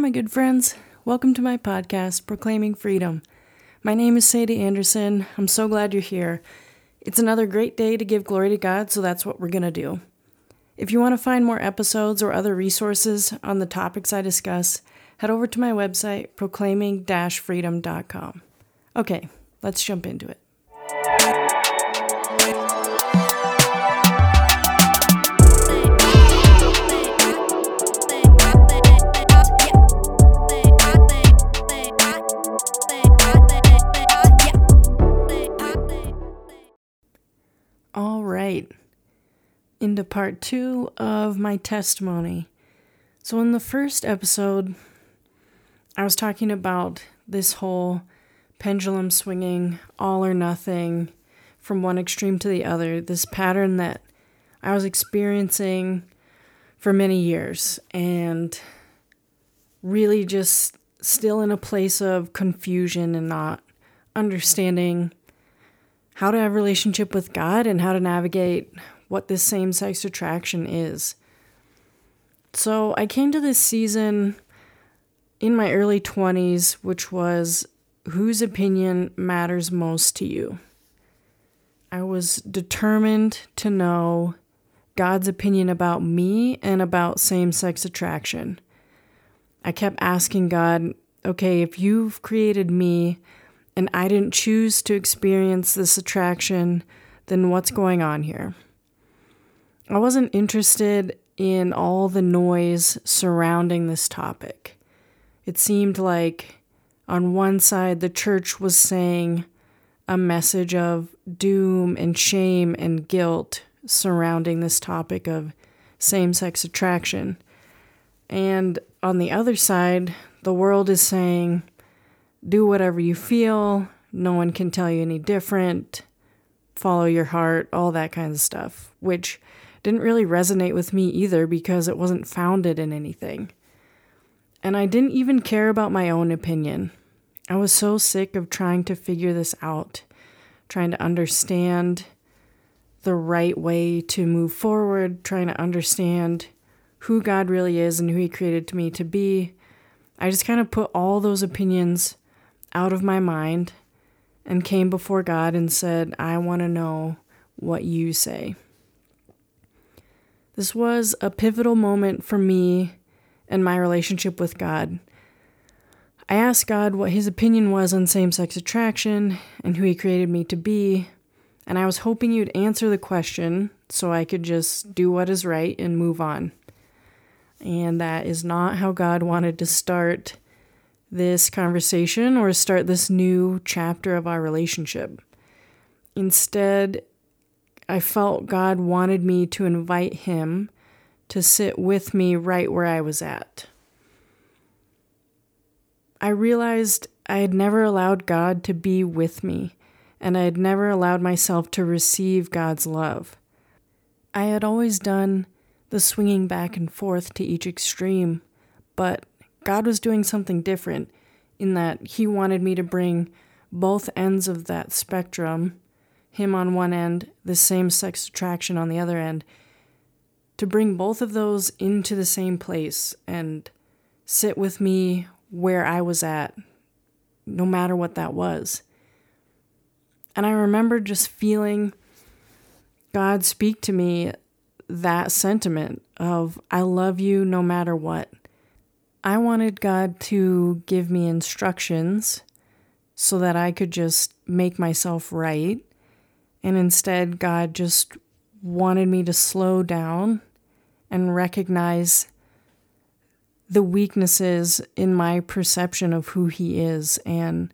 my good friends. Welcome to my podcast, Proclaiming Freedom. My name is Sadie Anderson. I'm so glad you're here. It's another great day to give glory to God, so that's what we're going to do. If you want to find more episodes or other resources on the topics I discuss, head over to my website, proclaiming freedom.com. Okay, let's jump into it. Into part two of my testimony. So, in the first episode, I was talking about this whole pendulum swinging, all or nothing, from one extreme to the other, this pattern that I was experiencing for many years, and really just still in a place of confusion and not understanding how to have a relationship with God and how to navigate what this same sex attraction is. So I came to this season in my early 20s, which was whose opinion matters most to you. I was determined to know God's opinion about me and about same sex attraction. I kept asking God, okay, if you've created me, and I didn't choose to experience this attraction, then what's going on here? I wasn't interested in all the noise surrounding this topic. It seemed like on one side the church was saying a message of doom and shame and guilt surrounding this topic of same sex attraction. And on the other side, the world is saying do whatever you feel. No one can tell you any different. Follow your heart, all that kind of stuff, which didn't really resonate with me either because it wasn't founded in anything. And I didn't even care about my own opinion. I was so sick of trying to figure this out, trying to understand the right way to move forward, trying to understand who God really is and who He created me to be. I just kind of put all those opinions out of my mind and came before God and said, I want to know what you say. This was a pivotal moment for me and my relationship with God. I asked God what his opinion was on same sex attraction and who he created me to be, and I was hoping you'd answer the question so I could just do what is right and move on. And that is not how God wanted to start this conversation or start this new chapter of our relationship. Instead, I felt God wanted me to invite Him to sit with me right where I was at. I realized I had never allowed God to be with me, and I had never allowed myself to receive God's love. I had always done the swinging back and forth to each extreme, but God was doing something different in that He wanted me to bring both ends of that spectrum, Him on one end, the same sex attraction on the other end, to bring both of those into the same place and sit with me where I was at, no matter what that was. And I remember just feeling God speak to me that sentiment of, I love you no matter what. I wanted God to give me instructions so that I could just make myself right. And instead, God just wanted me to slow down and recognize the weaknesses in my perception of who He is and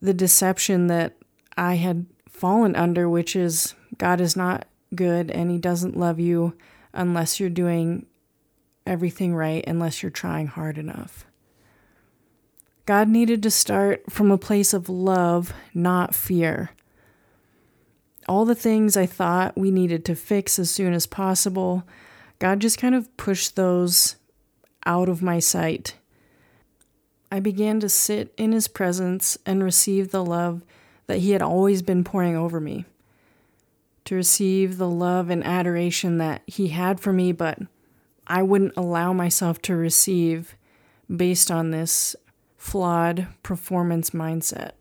the deception that I had fallen under, which is God is not good and He doesn't love you unless you're doing everything right unless you're trying hard enough. God needed to start from a place of love, not fear. All the things I thought we needed to fix as soon as possible, God just kind of pushed those out of my sight. I began to sit in His presence and receive the love that He had always been pouring over me, to receive the love and adoration that He had for me, but I wouldn't allow myself to receive based on this flawed performance mindset.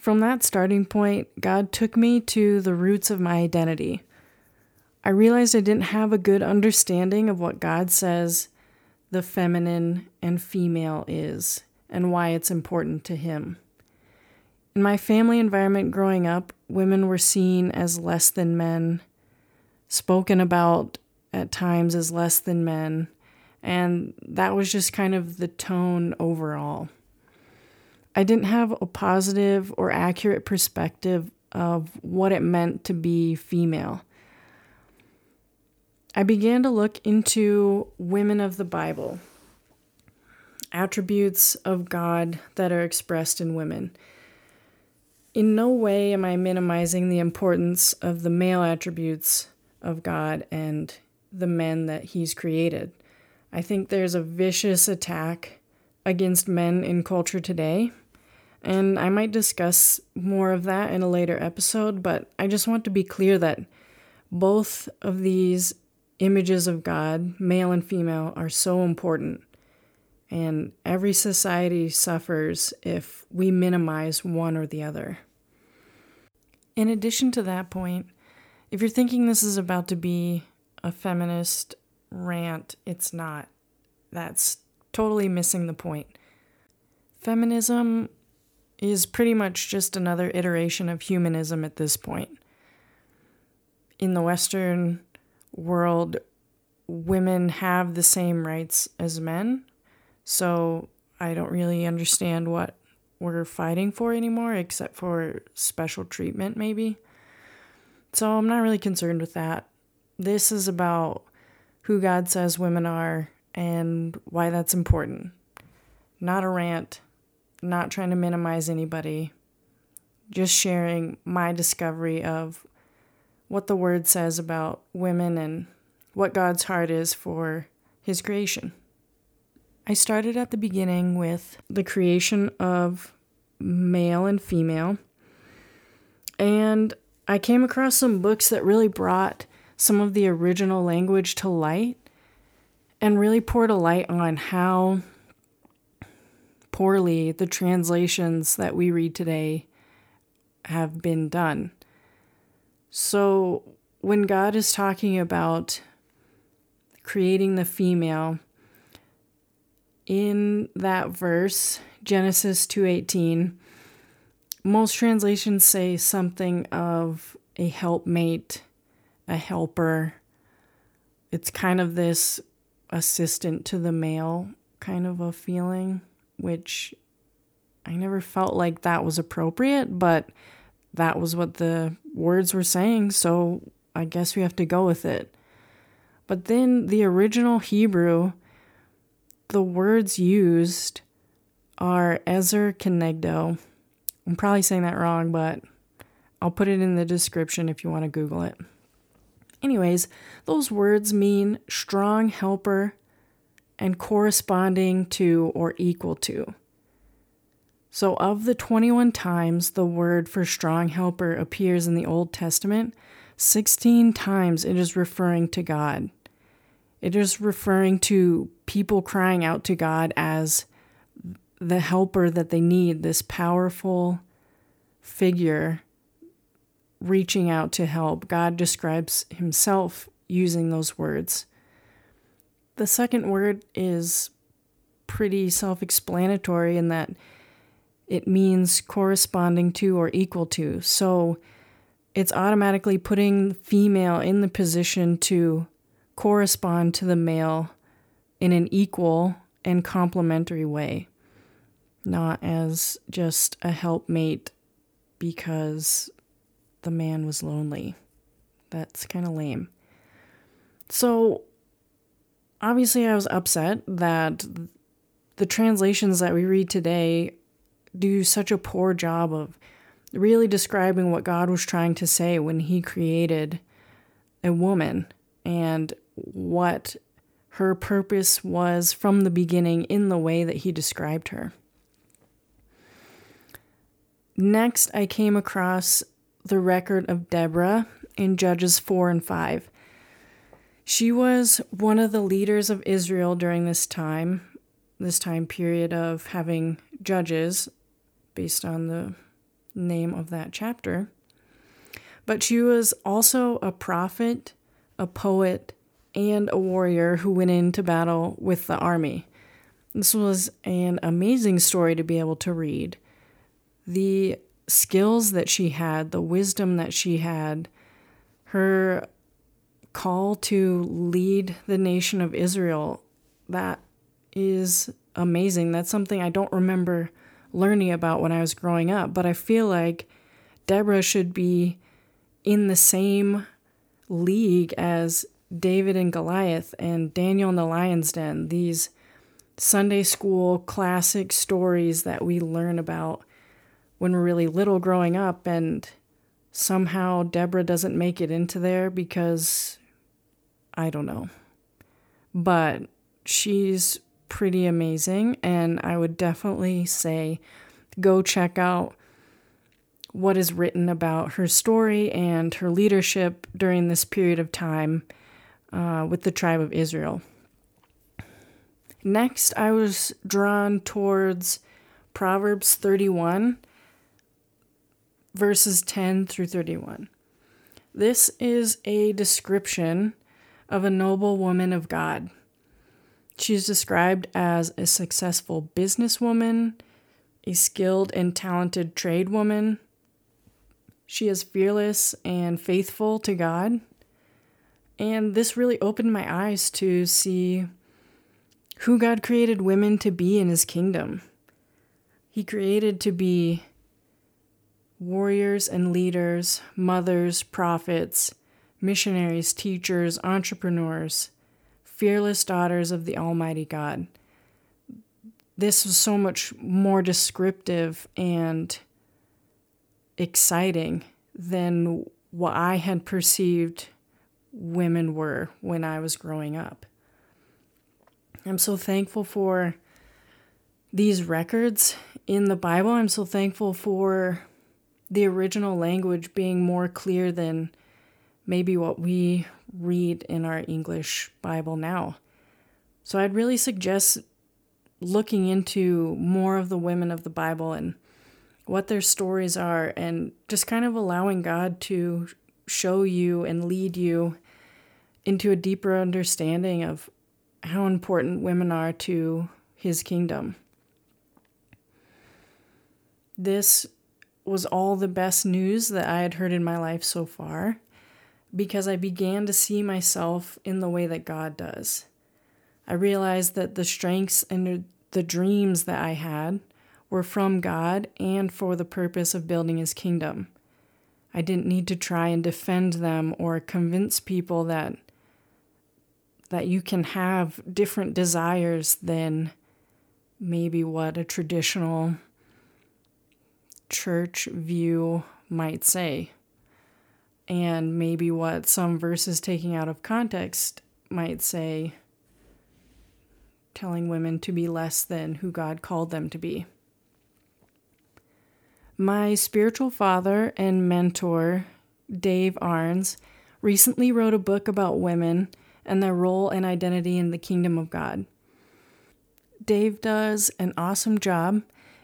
From that starting point, God took me to the roots of my identity. I realized I didn't have a good understanding of what God says the feminine and female is and why it's important to Him. In my family environment growing up, women were seen as less than men, spoken about at times as less than men, and that was just kind of the tone overall. I didn't have a positive or accurate perspective of what it meant to be female. I began to look into women of the Bible, attributes of God that are expressed in women. In no way am I minimizing the importance of the male attributes of God and the men that He's created. I think there's a vicious attack against men in culture today and I might discuss more of that in a later episode, but I just want to be clear that both of these images of God, male and female, are so important. And every society suffers if we minimize one or the other. In addition to that point, if you're thinking this is about to be a feminist rant, it's not. That's totally missing the point. Feminism is pretty much just another iteration of humanism at this point. In the Western world, women have the same rights as men, so I don't really understand what we're fighting for anymore, except for special treatment, maybe. So I'm not really concerned with that. This is about who God says women are and why that's important. Not a rant, not trying to minimize anybody, just sharing my discovery of what the word says about women and what God's heart is for his creation. I started at the beginning with the creation of male and female, and I came across some books that really brought some of the original language to light and really poured a light on how poorly the translations that we read today have been done. So, when God is talking about creating the female, in that verse, Genesis 2:18, most translations say something of a helpmate, a helper. It's kind of this assistant to the male kind of a feeling which I never felt like that was appropriate, but that was what the words were saying, so I guess we have to go with it. But then the original Hebrew, the words used are Ezer Kenegdo. I'm probably saying that wrong, but I'll put it in the description if you want to Google it. Anyways, those words mean strong helper, and corresponding to or equal to. So, of the 21 times the word for strong helper appears in the Old Testament, 16 times it is referring to God. It is referring to people crying out to God as the helper that they need, this powerful figure reaching out to help. God describes himself using those words. The second word is pretty self explanatory in that it means corresponding to or equal to. So it's automatically putting the female in the position to correspond to the male in an equal and complementary way, not as just a helpmate because the man was lonely. That's kind of lame. So obviously, I was upset that the translations that we read today do such a poor job of really describing what God was trying to say when He created a woman and what her purpose was from the beginning in the way that He described her. Next, I came across the record of Deborah in Judges 4 and 5. She was one of the leaders of Israel during this time, this time period of having judges based on the name of that chapter. But she was also a prophet, a poet, and a warrior who went into battle with the army. This was an amazing story to be able to read. The skills that she had, the wisdom that she had, her call to lead the nation of Israel, that is amazing. That's something I don't remember learning about when I was growing up, but I feel like Deborah should be in the same league as David and Goliath and Daniel in the lion's den. These Sunday school classic stories that we learn about when we're really little growing up, and somehow Deborah doesn't make it into there because I don't know. But she's pretty amazing, and I would definitely say go check out what is written about her story and her leadership during this period of time uh, with the tribe of Israel. Next, I was drawn towards Proverbs 31, verses 10 through 31. This is a description of a noble woman of God. She's described as a successful businesswoman, a skilled and talented trade woman. She is fearless and faithful to God. And this really opened my eyes to see who God created women to be in his kingdom. He created to be warriors and leaders, mothers, prophets, missionaries, teachers, entrepreneurs, fearless daughters of the Almighty God. This was so much more descriptive and exciting than what I had perceived women were when I was growing up. I'm so thankful for these records in the Bible. I'm so thankful for the original language being more clear than maybe what we read in our English Bible now. So I'd really suggest looking into more of the women of the Bible and what their stories are and just kind of allowing God to show you and lead you into a deeper understanding of how important women are to his kingdom. This was all the best news that I had heard in my life so far because I began to see myself in the way that God does. I realized that the strengths and the dreams that I had were from God and for the purpose of building his kingdom. I didn't need to try and defend them or convince people that that you can have different desires than maybe what a traditional church view might say, and maybe what some verses taking out of context might say, telling women to be less than who God called them to be. My spiritual father and mentor, Dave Arnes, recently wrote a book about women and their role and identity in the kingdom of God. Dave does an awesome job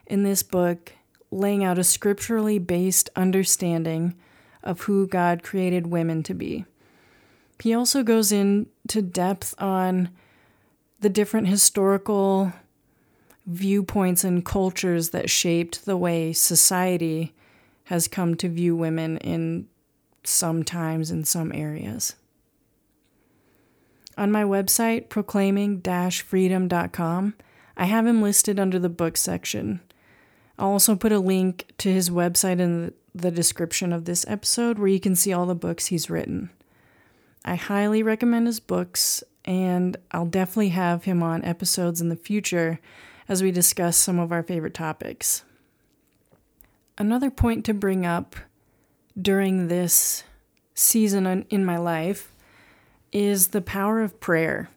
in this book laying out a scripturally based understanding of who God created women to be. He also goes into depth on the different historical viewpoints and cultures that shaped the way society has come to view women in some times in some areas. On my website, proclaiming freedom.com, I have him listed under the book section. I'll also put a link to his website in the description of this episode where you can see all the books he's written. I highly recommend his books, and I'll definitely have him on episodes in the future as we discuss some of our favorite topics. Another point to bring up during this season in my life is the power of prayer.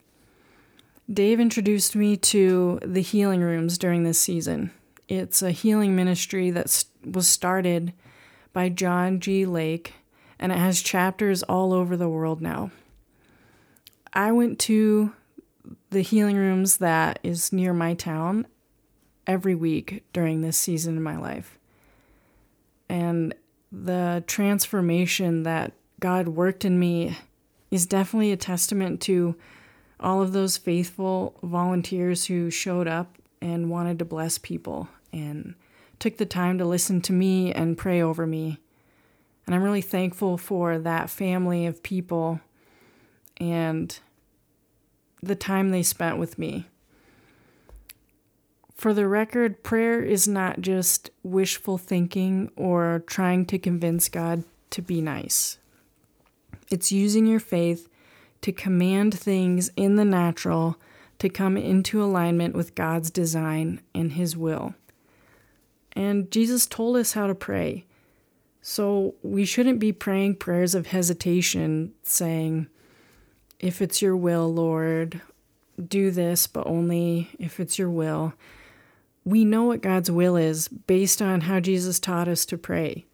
Dave introduced me to the healing rooms during this season. It's a healing ministry that was started by John G. Lake, and it has chapters all over the world now. I went to the healing rooms that is near my town every week during this season in my life. And the transformation that God worked in me is definitely a testament to all of those faithful volunteers who showed up and wanted to bless people and took the time to listen to me and pray over me. And I'm really thankful for that family of people and the time they spent with me. For the record, prayer is not just wishful thinking or trying to convince God to be nice. It's using your faith to command things in the natural to come into alignment with God's design and His will. And Jesus told us how to pray. So we shouldn't be praying prayers of hesitation, saying, If it's your will, Lord, do this, but only if it's your will. We know what God's will is based on how Jesus taught us to pray.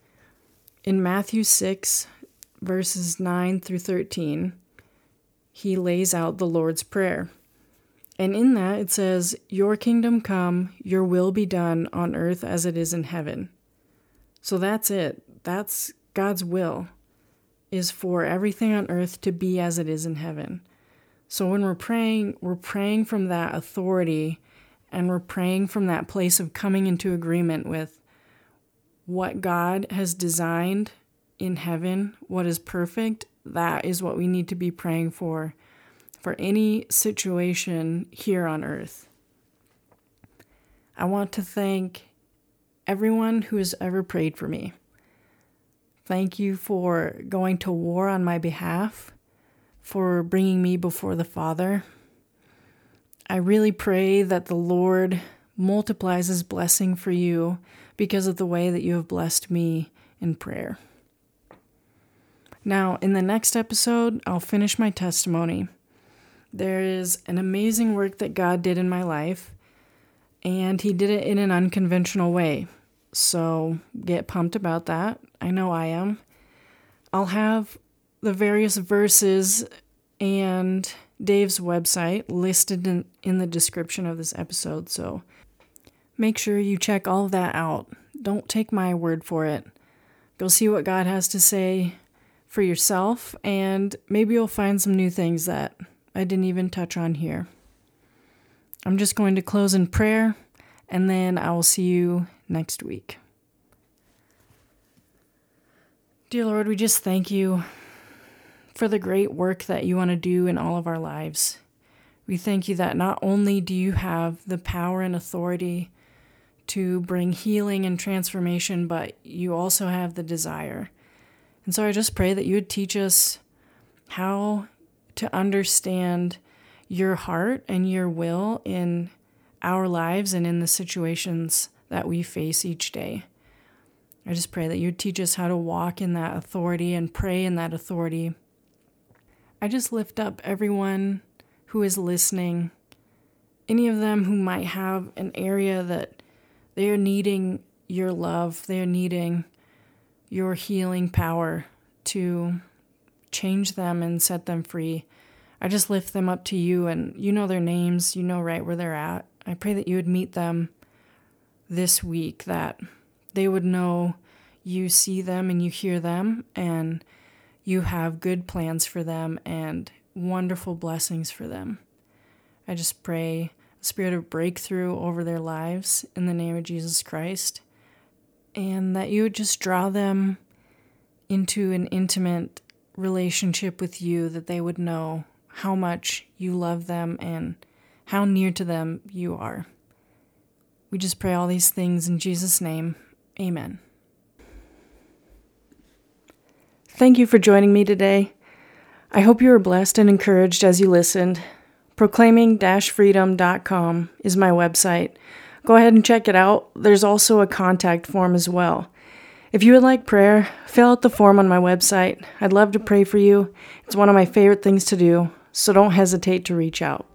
In Matthew 6, verses 9 through 13, he lays out the Lord's Prayer. And in that it says, Your kingdom come, your will be done on earth as it is in heaven. So that's it. That's God's will, is for everything on earth to be as it is in heaven. So when we're praying, we're praying from that authority and we're praying from that place of coming into agreement with what God has designed in heaven, what is perfect. That is what we need to be praying for for any situation here on earth. I want to thank everyone who has ever prayed for me. Thank you for going to war on my behalf, for bringing me before the Father. I really pray that the Lord multiplies his blessing for you because of the way that you have blessed me in prayer. Now, in the next episode, I'll finish my testimony there is an amazing work that God did in my life, and He did it in an unconventional way. So get pumped about that. I know I am. I'll have the various verses and Dave's website listed in, in the description of this episode, so make sure you check all that out. Don't take my word for it. Go see what God has to say for yourself, and maybe you'll find some new things that I didn't even touch on here. I'm just going to close in prayer and then I will see you next week. Dear Lord, we just thank you for the great work that you want to do in all of our lives. We thank you that not only do you have the power and authority to bring healing and transformation, but you also have the desire. And so I just pray that you would teach us how to understand your heart and your will in our lives and in the situations that we face each day. I just pray that you teach us how to walk in that authority and pray in that authority. I just lift up everyone who is listening, any of them who might have an area that they are needing your love, they are needing your healing power to change them and set them free. I just lift them up to you, and you know their names, you know right where they're at. I pray that you would meet them this week, that they would know you see them and you hear them, and you have good plans for them and wonderful blessings for them. I just pray a spirit of breakthrough over their lives in the name of Jesus Christ, and that you would just draw them into an intimate relationship with you that they would know how much you love them and how near to them you are. We just pray all these things in Jesus' name. Amen. Thank you for joining me today. I hope you were blessed and encouraged as you listened. Proclaiming freedom.com is my website. Go ahead and check it out. There's also a contact form as well. If you would like prayer, fill out the form on my website. I'd love to pray for you. It's one of my favorite things to do, so don't hesitate to reach out.